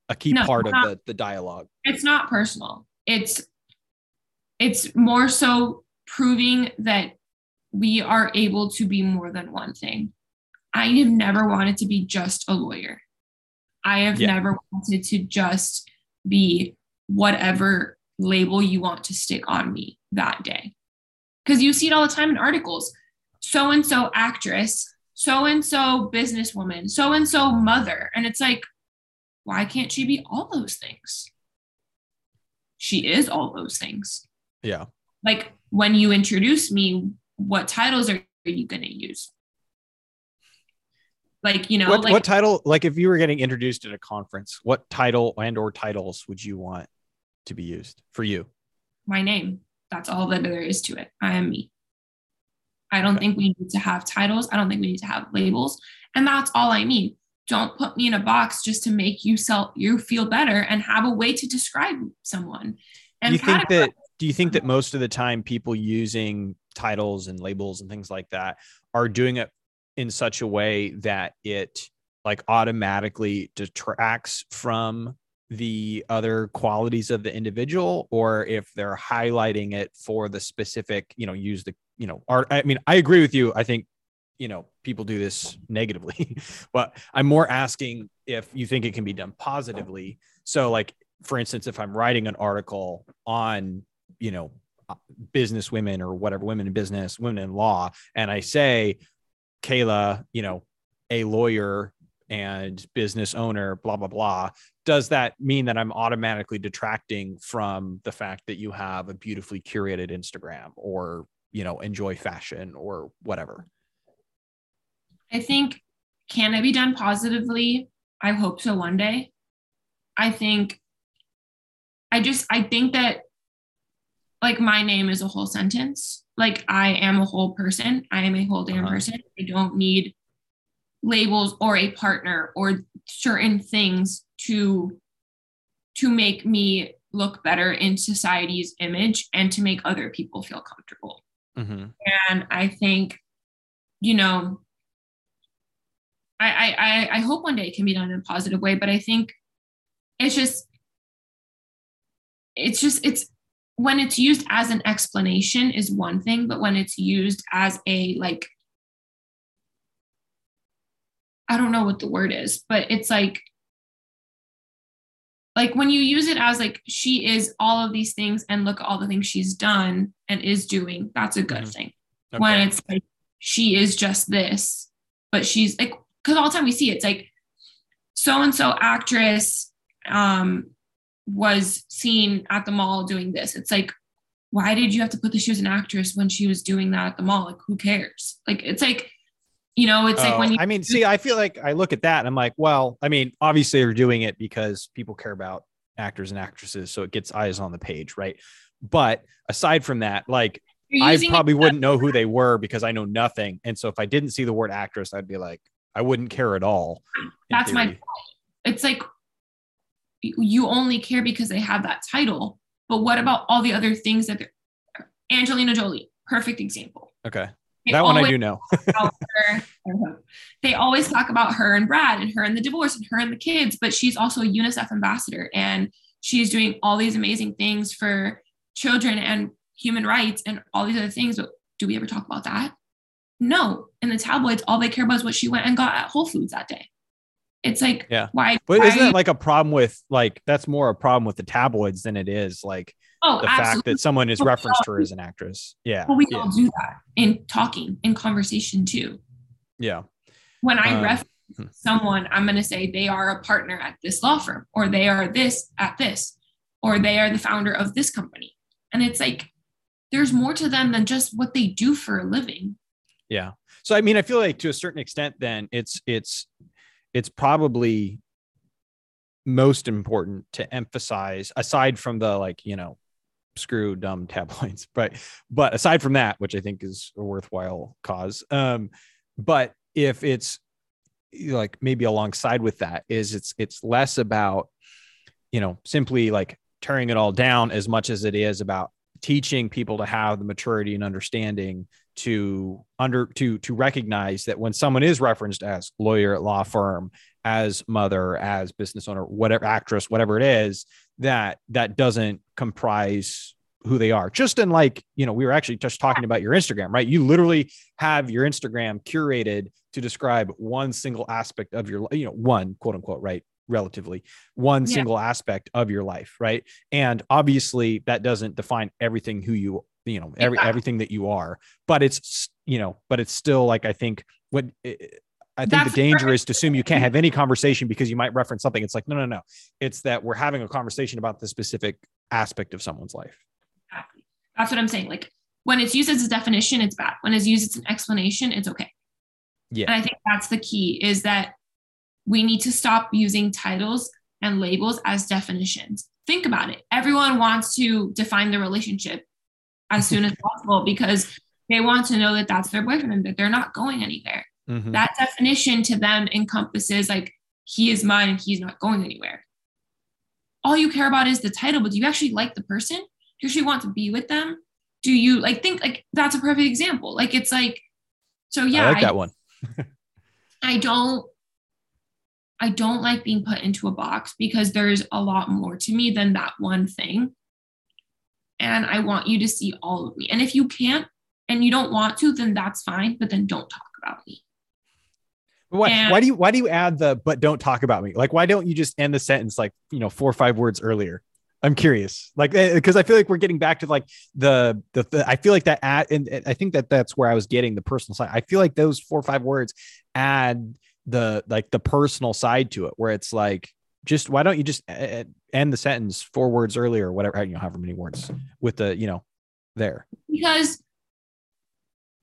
a key no, part of not, the, the dialogue. It's not personal. It's, it's more so proving that we are able to be more than one thing I have never wanted to be just a lawyer. I have yeah. never wanted to just be whatever label you want to stick on me that day. Because you see it all the time in articles. So and so actress, so and so businesswoman, so and so mother. And it's like, why can't she be all those things? She is all those things. Yeah. Like when you introduce me, what titles are you going to use? like you know what, like, what title like if you were getting introduced at a conference what title and or titles would you want to be used for you? My name. That's all that there is to it. I am me. I don't okay. think we need to have titles. I don't think we need to have labels. And that's all i mean. Don't put me in a box just to make you sell you feel better and have a way to describe someone and you think that do you think that mm-hmm. most of the time people using titles and labels and things like that are doing it in such a way that it like automatically detracts from the other qualities of the individual? Or if they're highlighting it for the specific you know use the you know art i mean i agree with you. I think you know people do this negatively but i'm more asking if you think it can be done positively. So like for instance if i'm writing an article on you know uh, business women or whatever women in business women in law and i say Kayla, you know, a lawyer and business owner, blah, blah, blah. Does that mean that I'm automatically detracting from the fact that you have a beautifully curated Instagram or, you know, enjoy fashion or whatever? I think can it be done positively? I hope so one day. I think I just I think that like my name is a whole sentence. Like I am a whole person. I am a whole damn uh-huh. person. I don't need labels or a partner or certain things to to make me look better in society's image and to make other people feel comfortable. Mm-hmm. And I think, you know, I, I I hope one day it can be done in a positive way, but I think it's just it's just it's when it's used as an explanation is one thing, but when it's used as a like I don't know what the word is, but it's like like when you use it as like she is all of these things and look at all the things she's done and is doing, that's a good mm-hmm. thing. Okay. When it's like she is just this, but she's like because all the time we see it, it's like so and so actress um was seen at the mall doing this. It's like, why did you have to put that she was an actress when she was doing that at the mall? Like, who cares? Like, it's like, you know, it's oh, like when oh, you. I mean, see, I feel like I look at that and I'm like, well, I mean, obviously they're doing it because people care about actors and actresses, so it gets eyes on the page, right? But aside from that, like, I probably wouldn't know who they were because I know nothing. And so if I didn't see the word actress, I'd be like, I wouldn't care at all. That's my point. It's like you only care because they have that title. But what about all the other things that Angelina Jolie, perfect example. Okay. They that one I do know. they always talk about her and Brad and her and the divorce and her and the kids, but she's also a UNICEF ambassador and she's doing all these amazing things for children and human rights and all these other things. But do we ever talk about that? No. In the tabloids, all they care about is what she went and got at Whole Foods that day. It's like, yeah. Why? But why isn't that like a problem with like that's more a problem with the tabloids than it is like oh, the absolutely. fact that someone is referenced her as an actress. Yeah. But we yeah. all do that in talking, in conversation too. Yeah. When I um, reference hmm. someone, I'm going to say they are a partner at this law firm, or they are this at this, or they are the founder of this company. And it's like, there's more to them than just what they do for a living. Yeah. So I mean, I feel like to a certain extent, then it's it's it's probably most important to emphasize aside from the like you know screw dumb tabloids but but aside from that which i think is a worthwhile cause um but if it's like maybe alongside with that is it's it's less about you know simply like tearing it all down as much as it is about teaching people to have the maturity and understanding to under to to recognize that when someone is referenced as lawyer at law firm as mother as business owner whatever actress whatever it is that that doesn't comprise who they are. Just in like you know we were actually just talking about your instagram right? You literally have your instagram curated to describe one single aspect of your you know one quote unquote right? Relatively one yeah. single aspect of your life right? And obviously that doesn't define everything who you you know every yeah. everything that you are but it's you know but it's still like i think what eh, I think That's the danger is to assume you can't have any conversation because you might reference something. It's like, no, no, no. It's that we're having a conversation about the specific aspect of someone's life. Exactly. That's what I'm saying. Like when it's used as a definition, it's bad. When it's used as an explanation, it's okay. Yeah. And I think that's the key is that we need to stop using titles and labels as definitions. Think about it. Everyone wants to define the relationship as soon as possible because they want to know that that's their boyfriend and that they're not going anywhere. Mm-hmm. That definition to them encompasses like he is mine and he's not going anywhere. All you care about is the title, but do you actually like the person? Do you actually want to be with them? Do you like think like that's a perfect example? Like it's like, so yeah, I like that one. I don't I don't like being put into a box because there's a lot more to me than that one thing and I want you to see all of me. And if you can't and you don't want to, then that's fine, but then don't talk about me. Why, and, why do you why do you add the but don't talk about me? Like why don't you just end the sentence like, you know, four or five words earlier? I'm curious. Like because eh, I feel like we're getting back to like the, the the I feel like that add and I think that that's where I was getting the personal side. I feel like those four or five words add the like the personal side to it where it's like just why don't you just end the sentence four words earlier, whatever, you know, however many words with the, you know, there. Because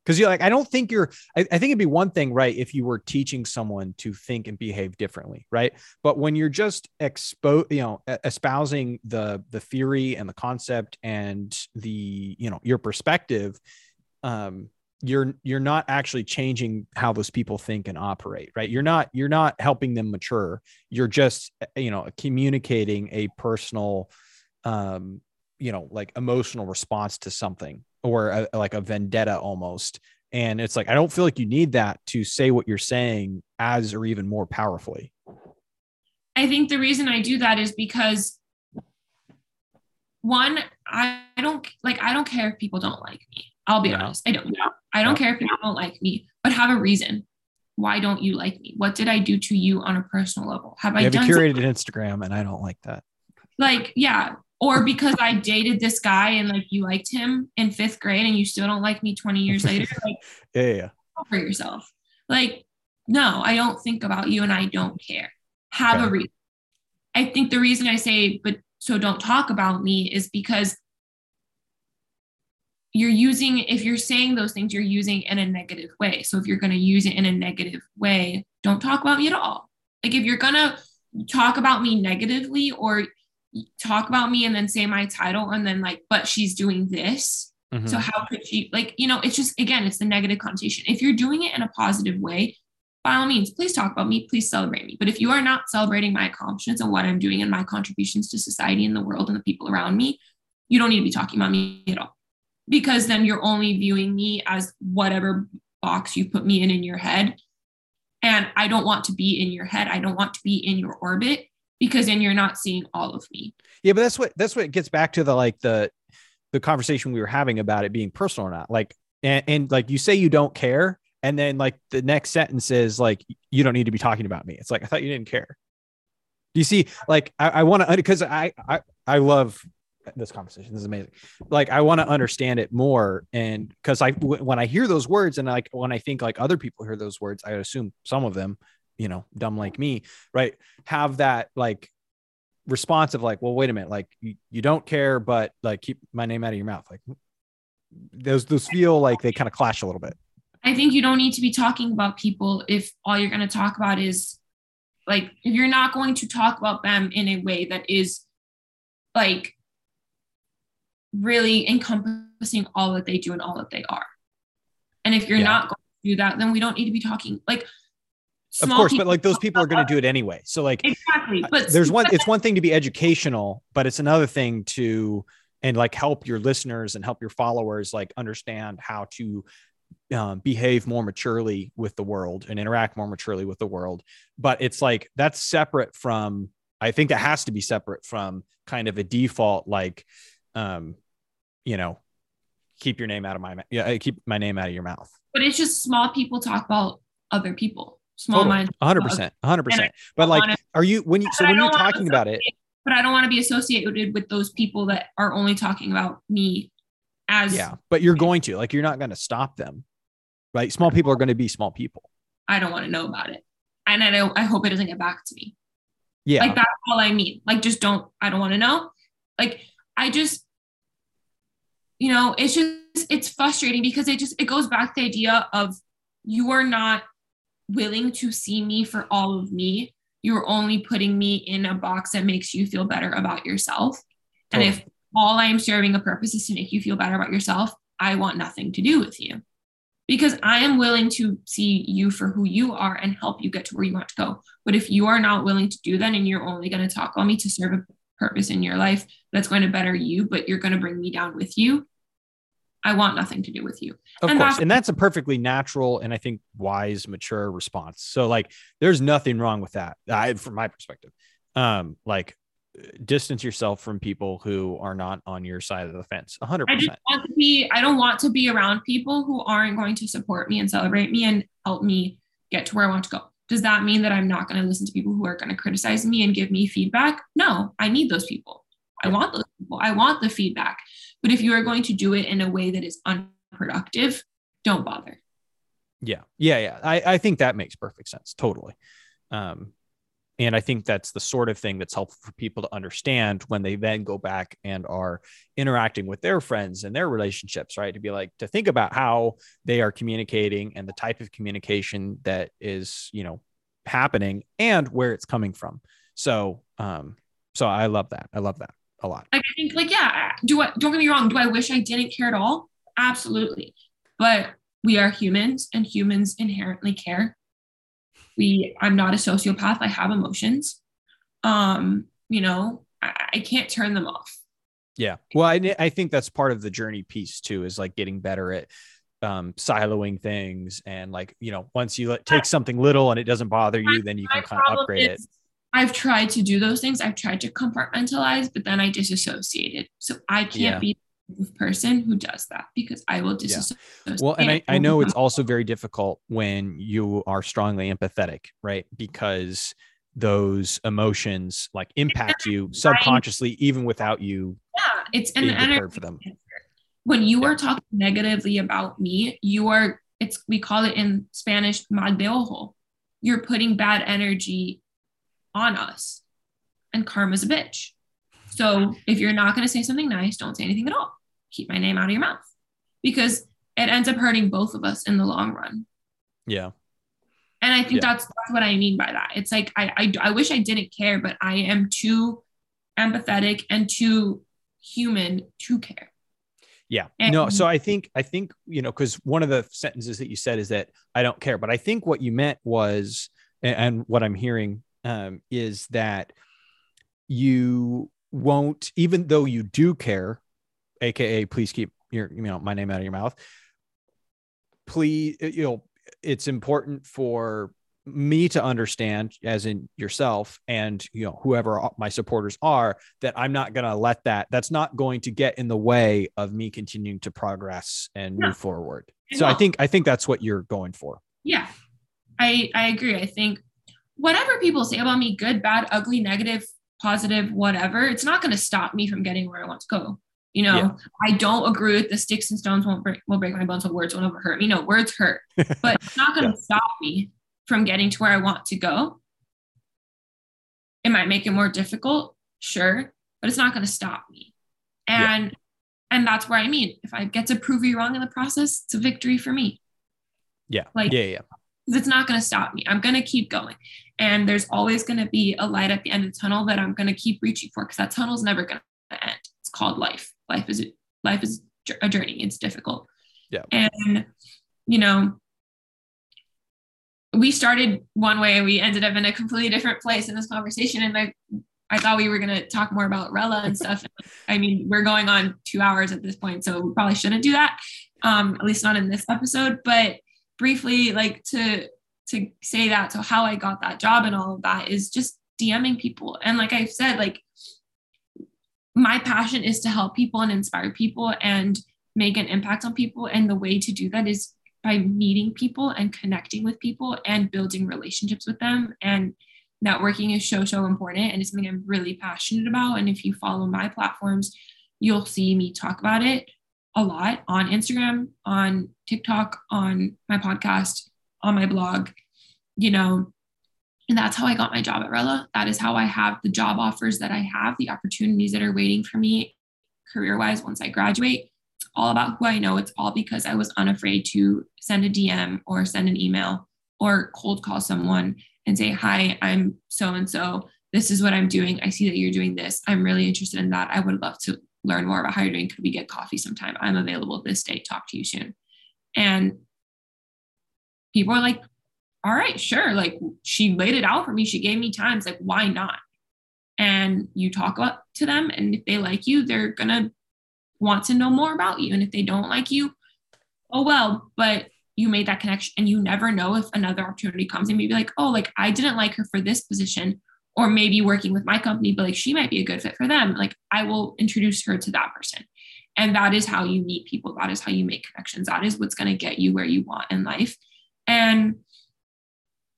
because you're like i don't think you're I, I, think it'd be one thing right if you were teaching someone to think and behave differently right but when you're just expo you know espousing the the theory and the concept and the you know your perspective um you're you're not actually changing how those people think and operate right? You're not you're not helping them mature. You're just you know communicating a personal um you know like emotional response to something or a, like a vendetta almost. And it's like i don't feel like you need that to say what you're saying as or even more powerfully. I think the reason i do that is because one i don't like i don't care if people don't like me i'll be yeah. honest i don't know. i don't yeah. care if people don't like me but have a reason why don't you like me what did i do to you on a personal level have you i have done curated something? instagram and i don't like that like yeah or because I dated this guy and like you liked him in fifth grade and you still don't like me 20 years later, like yeah, yeah. for yourself. Like, no, I don't think about you and I don't care. Have a reason. I think the reason I say, but so don't talk about me is because you're using, if you're saying those things, you're using in a negative way. So if you're going to use it in a negative way, don't talk about me at all. Like if you're going to talk about me negatively or talk about me and then say my title and then like, but she's doing this. Mm-hmm. So how could she like, you know, it's just again, it's the negative connotation. If you're doing it in a positive way, by all means, please talk about me, please celebrate me. But if you are not celebrating my accomplishments and what I'm doing and my contributions to society and the world and the people around me, you don't need to be talking about me at all. Because then you're only viewing me as whatever box you put me in in your head. And I don't want to be in your head. I don't want to be in your orbit because then you're not seeing all of me. Yeah, but that's what that's what gets back to the like the the conversation we were having about it being personal or not. Like and, and like you say you don't care, and then like the next sentence is like you don't need to be talking about me. It's like I thought you didn't care. Do you see? Like I, I want to because I, I I love this conversation. This is amazing. Like I want to understand it more, and because I w- when I hear those words, and like when I think like other people hear those words, I assume some of them you know, dumb like me, right, have that like response of like, well, wait a minute, like you, you don't care, but like keep my name out of your mouth. Like those those feel like they kind of clash a little bit. I think you don't need to be talking about people if all you're going to talk about is like if you're not going to talk about them in a way that is like really encompassing all that they do and all that they are. And if you're yeah. not going to do that, then we don't need to be talking like of course but like those people are going to do it anyway so like exactly but there's one it's one thing to be educational but it's another thing to and like help your listeners and help your followers like understand how to um, behave more maturely with the world and interact more maturely with the world but it's like that's separate from i think that has to be separate from kind of a default like um you know keep your name out of my yeah keep my name out of your mouth. But it's just small people talk about other people. Small mind 100% 100% but like wanna, are you when you so when you're talking about it but i don't want to be associated with those people that are only talking about me as yeah but you're going to like you're not going to stop them right? Small people are going to be small people. I don't want to know about it. And i don't i hope it doesn't get back to me. Yeah. Like that's all i mean. Like just don't i don't want to know. Like i just you know it's just it's frustrating because it just it goes back to the idea of you are not willing to see me for all of me, you're only putting me in a box that makes you feel better about yourself. And if all I am serving a purpose is to make you feel better about yourself, I want nothing to do with you because I am willing to see you for who you are and help you get to where you want to go. But if you are not willing to do that and you're only going to talk on me to serve a purpose in your life that's going to better you, but you're going to bring me down with you, I want nothing to do with you. Of and course. That's- and that's a perfectly natural and I think wise, mature response. So like there's nothing wrong with that. I from my perspective. Um, like distance yourself from people who are not on your side of the fence. hundred percent. I just want to be I don't want to be around people who aren't going to support me and celebrate me and help me get to where I want to go. Does that mean that I'm not going to listen to people who are going to criticize me and give me feedback? No, I need those people. I want those people. I want the feedback. But if you are going to do it in a way that is unproductive, don't bother. Yeah. Yeah. Yeah. I, I think that makes perfect sense. Totally. Um, and I think that's the sort of thing that's helpful for people to understand when they then go back and are interacting with their friends and their relationships, right? To be like, to think about how they are communicating and the type of communication that is, you know, happening and where it's coming from. So, um, so I love that. I love that a lot. I think, like, yeah, do I, don't get me wrong. Do I wish I didn't care at all? Absolutely. But we are humans and humans inherently care we i'm not a sociopath i have emotions um you know i, I can't turn them off yeah well I, I think that's part of the journey piece too is like getting better at um, siloing things and like you know once you let, take something little and it doesn't bother you then you can kind of upgrade it i've tried to do those things i've tried to compartmentalize but then i disassociated so i can't yeah. be the person who does that because I will disassociate. Yeah. Well, and I, I know it's also very difficult when you are strongly empathetic, right? Because those emotions like impact you subconsciously, even without you. Yeah, it's an energy for them. When you yeah. are talking negatively about me, you are. It's we call it in Spanish mal de ojo. You're putting bad energy on us, and karma's a bitch. So if you're not going to say something nice, don't say anything at all keep my name out of your mouth because it ends up hurting both of us in the long run. Yeah. And I think yeah. that's, that's what I mean by that. It's like, I, I, I wish I didn't care, but I am too empathetic and too human to care. Yeah. No, so I think, I think, you know, because one of the sentences that you said is that I don't care, but I think what you meant was, and, and what I'm hearing um, is that you won't, even though you do care, aka please keep your you know my name out of your mouth please you know it's important for me to understand as in yourself and you know whoever my supporters are that i'm not going to let that that's not going to get in the way of me continuing to progress and move forward. So i think i think that's what you're going for. Yeah. I i agree. I think whatever people say about me good bad ugly negative positive whatever it's not going to stop me from getting where i want to go you know, yeah. I don't agree with the sticks and stones won't break, will break my bones, but words won't ever hurt me. No, words hurt, but it's not going to yeah. stop me from getting to where I want to go. It might make it more difficult, sure, but it's not going to stop me. And yeah. and that's where I mean, if I get to prove you wrong in the process, it's a victory for me. Yeah. Like yeah, yeah. It's not going to stop me. I'm going to keep going. And there's always going to be a light at the end of the tunnel that I'm going to keep reaching for because that tunnel's never going to end. It's called life. Life is life is a journey. It's difficult. Yeah. And you know we started one way. And we ended up in a completely different place in this conversation. And i i thought we were going to talk more about rella and stuff. I mean we're going on two hours at this point so we probably shouldn't do that um at least not in this episode. But briefly like to to say that so how i got that job and all of that is just dming people and like I've said like my passion is to help people and inspire people and make an impact on people. And the way to do that is by meeting people and connecting with people and building relationships with them. And networking is so, so important. And it's something I'm really passionate about. And if you follow my platforms, you'll see me talk about it a lot on Instagram, on TikTok, on my podcast, on my blog. You know, and that's how I got my job at Rella. That is how I have the job offers that I have, the opportunities that are waiting for me career wise once I graduate. All about who I know. It's all because I was unafraid to send a DM or send an email or cold call someone and say, Hi, I'm so and so. This is what I'm doing. I see that you're doing this. I'm really interested in that. I would love to learn more about how you're doing. Could we get coffee sometime? I'm available this day. Talk to you soon. And people are like, all right, sure. Like she laid it out for me. She gave me times. Like, why not? And you talk up to them. And if they like you, they're going to want to know more about you. And if they don't like you, oh, well, but you made that connection. And you never know if another opportunity comes and maybe like, oh, like I didn't like her for this position, or maybe working with my company, but like she might be a good fit for them. Like I will introduce her to that person. And that is how you meet people. That is how you make connections. That is what's going to get you where you want in life. And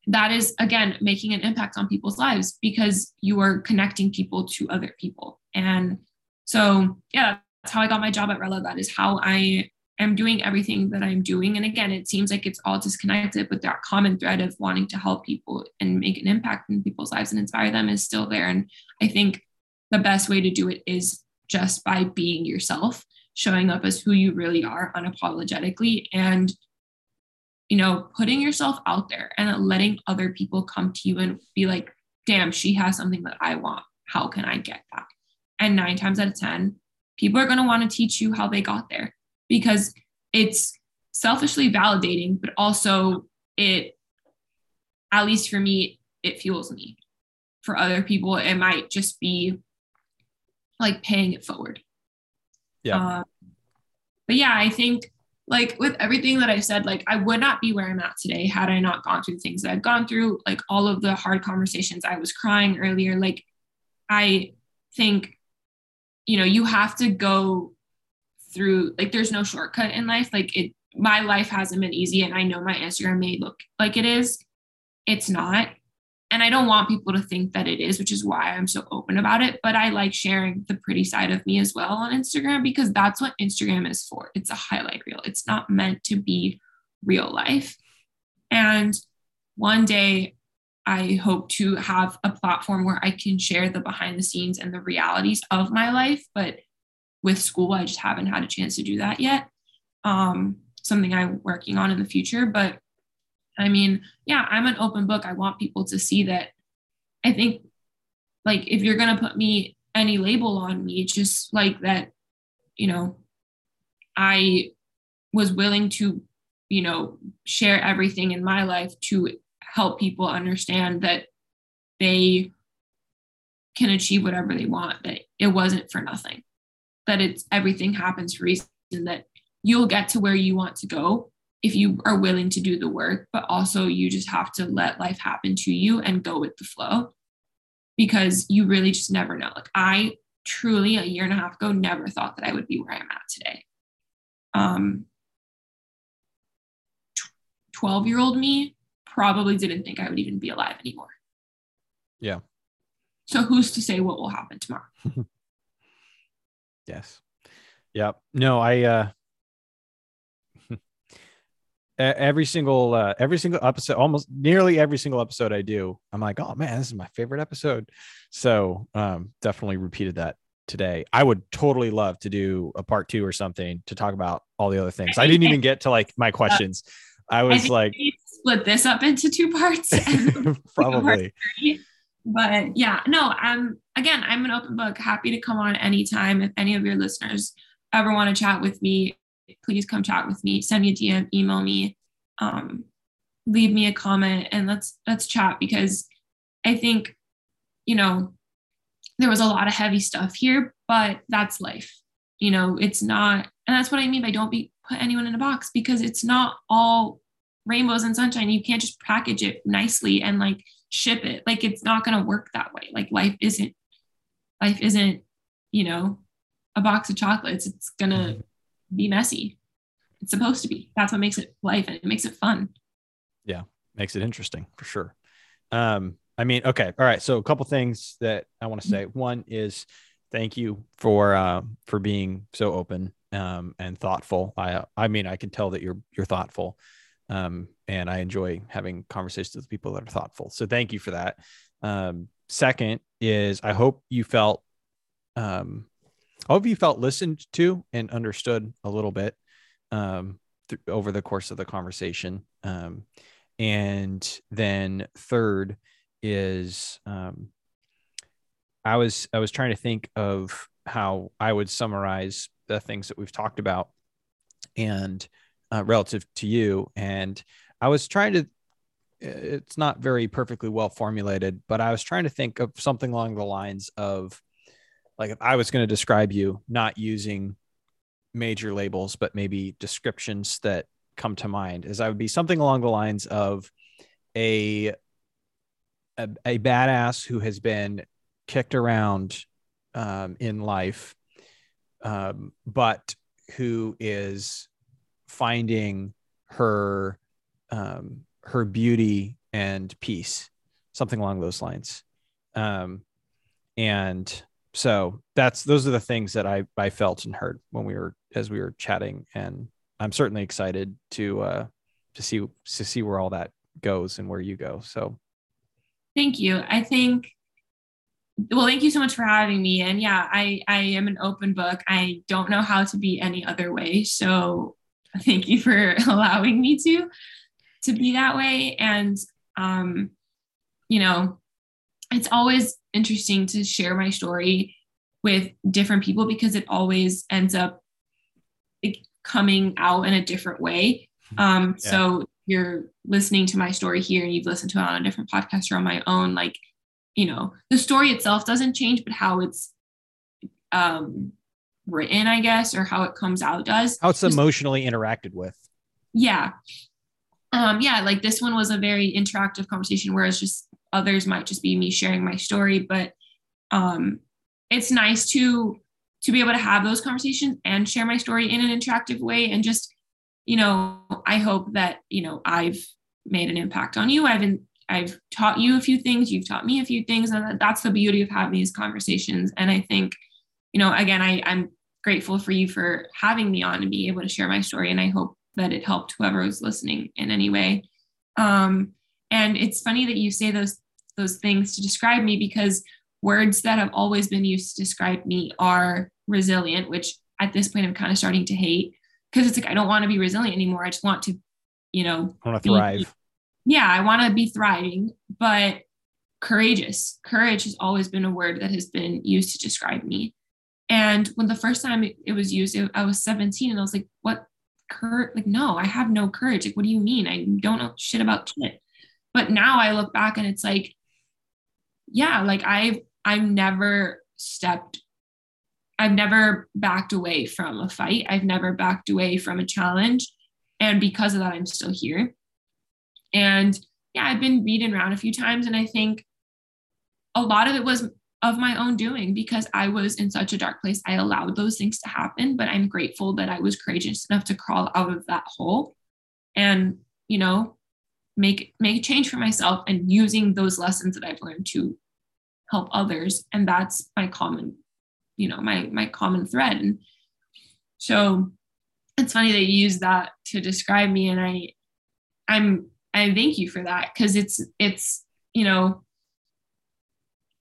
that is again making an impact on people's lives because you are connecting people to other people and so yeah that's how i got my job at rella that is how i am doing everything that I'm doing. And again, it seems like it's all disconnected, but that common thread of wanting to help people and make an impact in people's lives and inspire them is still there. And I think the best way to do it is just by being yourself, showing up as who you really are unapologetically and you know, putting yourself out there and letting other people come to you and be like, damn, she has something that I want. How can I get that? And nine times out of 10, people are going to want to teach you how they got there because it's selfishly validating, but also it, at least for me, it fuels me. For other people, it might just be like paying it forward. Yeah. Um, but yeah, I think like with everything that I said, like I would not be where I'm at today had I not gone through things that I've gone through, like all of the hard conversations. I was crying earlier. Like I think, you know, you have to go through, like, there's no shortcut in life. Like it, my life hasn't been easy. And I know my Instagram may look like it is. It's not and I don't want people to think that it is, which is why I'm so open about it. But I like sharing the pretty side of me as well on Instagram because that's what Instagram is for. It's a highlight reel, it's not meant to be real life. And one day, I hope to have a platform where I can share the behind the scenes and the realities of my life. But with school, I just haven't had a chance to do that yet. Um, something I'm working on in the future. But I mean, yeah, I'm an open book. I want people to see that. I think, like, if you're going to put me any label on me, just like that, you know, I was willing to, you know, share everything in my life to help people understand that they can achieve whatever they want, that it wasn't for nothing, that it's everything happens for reason, that you'll get to where you want to go if you are willing to do the work, but also you just have to let life happen to you and go with the flow because you really just never know. Like I truly a year and a half ago never thought that I would be where I'm at today. Um 12 year old me probably didn't think I would even be alive anymore. Yeah. So who's to say what will happen tomorrow? yes. Yep. No, I uh every single uh, every single episode almost nearly every single episode i do i'm like oh man this is my favorite episode. So um definitely repeated that today. I would totally love to do a part two or something to talk about all the other things. I didn't even get to like my questions. I was I like split this up into two parts probably. but yeah no i'm again i'm an open book happy to come on anytime if any of your listeners ever want to chat with me please come chat with me send me a dm email me um, leave me a comment and let's let's chat because i think you know there was a lot of heavy stuff here but that's life. You know it's not and that's what i mean by don't be put anyone in a box because it's not all rainbows and sunshine. You can't just package it nicely and like ship it. Like it's not to work that way. Like life isn't life isn't you know a box of chocolates. It's mm-hmm be messy. It's supposed to be. That's what makes it life and it makes it fun. Yeah, makes it interesting for sure. Um, I mean, okay, all right. So a couple things that I want to say. One is thank you for uh, for being so open um, and thoughtful. I I mean, I can tell that you're you're thoughtful, um, and I enjoy having conversations with people that are thoughtful. So thank you for that. Um, second is I hope you felt um, I hope you felt listened to and understood a little bit um, th- over the course of the conversation. Um, and then third is um, I was I was trying to think of how I would summarize the things that we've talked about and uh, relative to you. And I was trying to it's not very perfectly well formulated, but I was trying to think of something along the lines of like if I was going to describe you, not using major labels, but maybe descriptions that come to mind, is I would be something along the lines of a a, a badass who has been kicked around um, in life, um, but who is finding her um, her beauty and peace, something along those lines. Um, and so that's those are the things that I I felt and heard when we were as we were chatting and I'm certainly excited to uh, to see to see where all that goes and where you go. So, thank you. I think. Well, thank you so much for having me. And yeah, I I am an open book. I don't know how to be any other way. So, thank you for allowing me to to be that way. And um, you know, it's always interesting to share my story with different people because it always ends up coming out in a different way. Hmm. Um, yeah. So you're listening to my story here and you've listened to it on a different podcast or on my own. Like, you know, the story itself doesn't change, but how it's um, written, I guess, or how it comes out does. How it's emotionally interacted with. Yeah. Um, yeah, like this one was a very interactive conversation, whereas just others might just be me sharing my story. But um, it's nice to to be able to have those conversations and share my story in an interactive way. And just you know i hope that you know i've made an impact on you. I've i've taught you a few things. You've taught me a few things. And that's the beauty of having these conversations. And i think you know again i i'm grateful for you for having me on and being able to share my story. And i hope that it helped whoever was listening in any way. Um and it's funny that you say those those things to describe me because words that have always been used to describe me are resilient, which at this point I'm kind of starting to hate because it's like I don't want to be resilient anymore. I just want to, you know, I want to thrive. yeah, I want to be thriving, but courageous. Courage has always been a word that has been used to describe me. And when the first time it, was used, it, I was 17 and I was like, what courage? Like, no, I have no courage. Like, what do you mean? I don't know shit about shit. But now I look back and it's like, yeah, like I've I've never stepped I've never backed away from a fight. I've never backed away from a challenge. And because of that, I'm still here. And yeah, I've been beaten around a few times. And I think a lot of it was of my own doing because I was in such a dark place. I allowed those things to happen, but I'm grateful that I was courageous enough to crawl out of that hole and, you know, make make change for myself and using those lessons that I've learned to help others. And that's my common you know my my common thread. And so it's funny that you use that to describe me. And i i'm i thank you for that. Because it's it's you know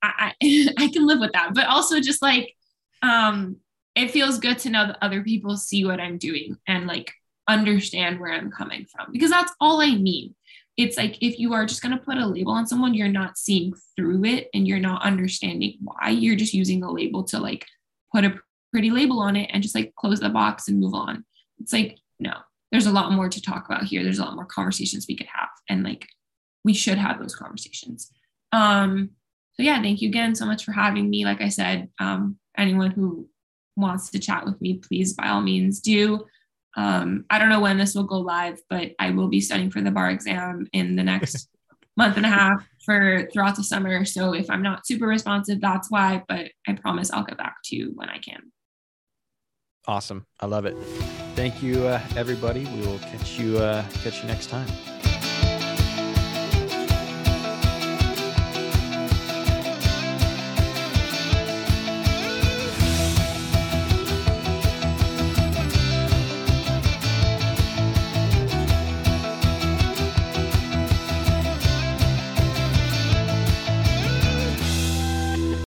i i can live with that. But also just like um it feels good to know that other people see what i'm doing and like understand where i'm coming from. Because that's all i need it's like if you are just going to put a label on someone, you're not seeing through it and you're not understanding why. You're just using the label to like put a pretty label on it and just like close the box and move on. It's like, no, there's a lot more to talk about here. There's a lot more conversations we could have. And like, we should have those conversations. Um, so yeah, thank you again so much for having me. Like I said, um, anyone who wants to chat with me, please by all means do. Um, I don't know when this will go live, but I will be studying for the bar exam in the next month and a half for throughout the summer. So if I'm not super responsive, that's why, but I promise I'll get back to you when I can. Awesome. I love it. Thank you, uh, everybody. We will catch you, uh, catch you next time.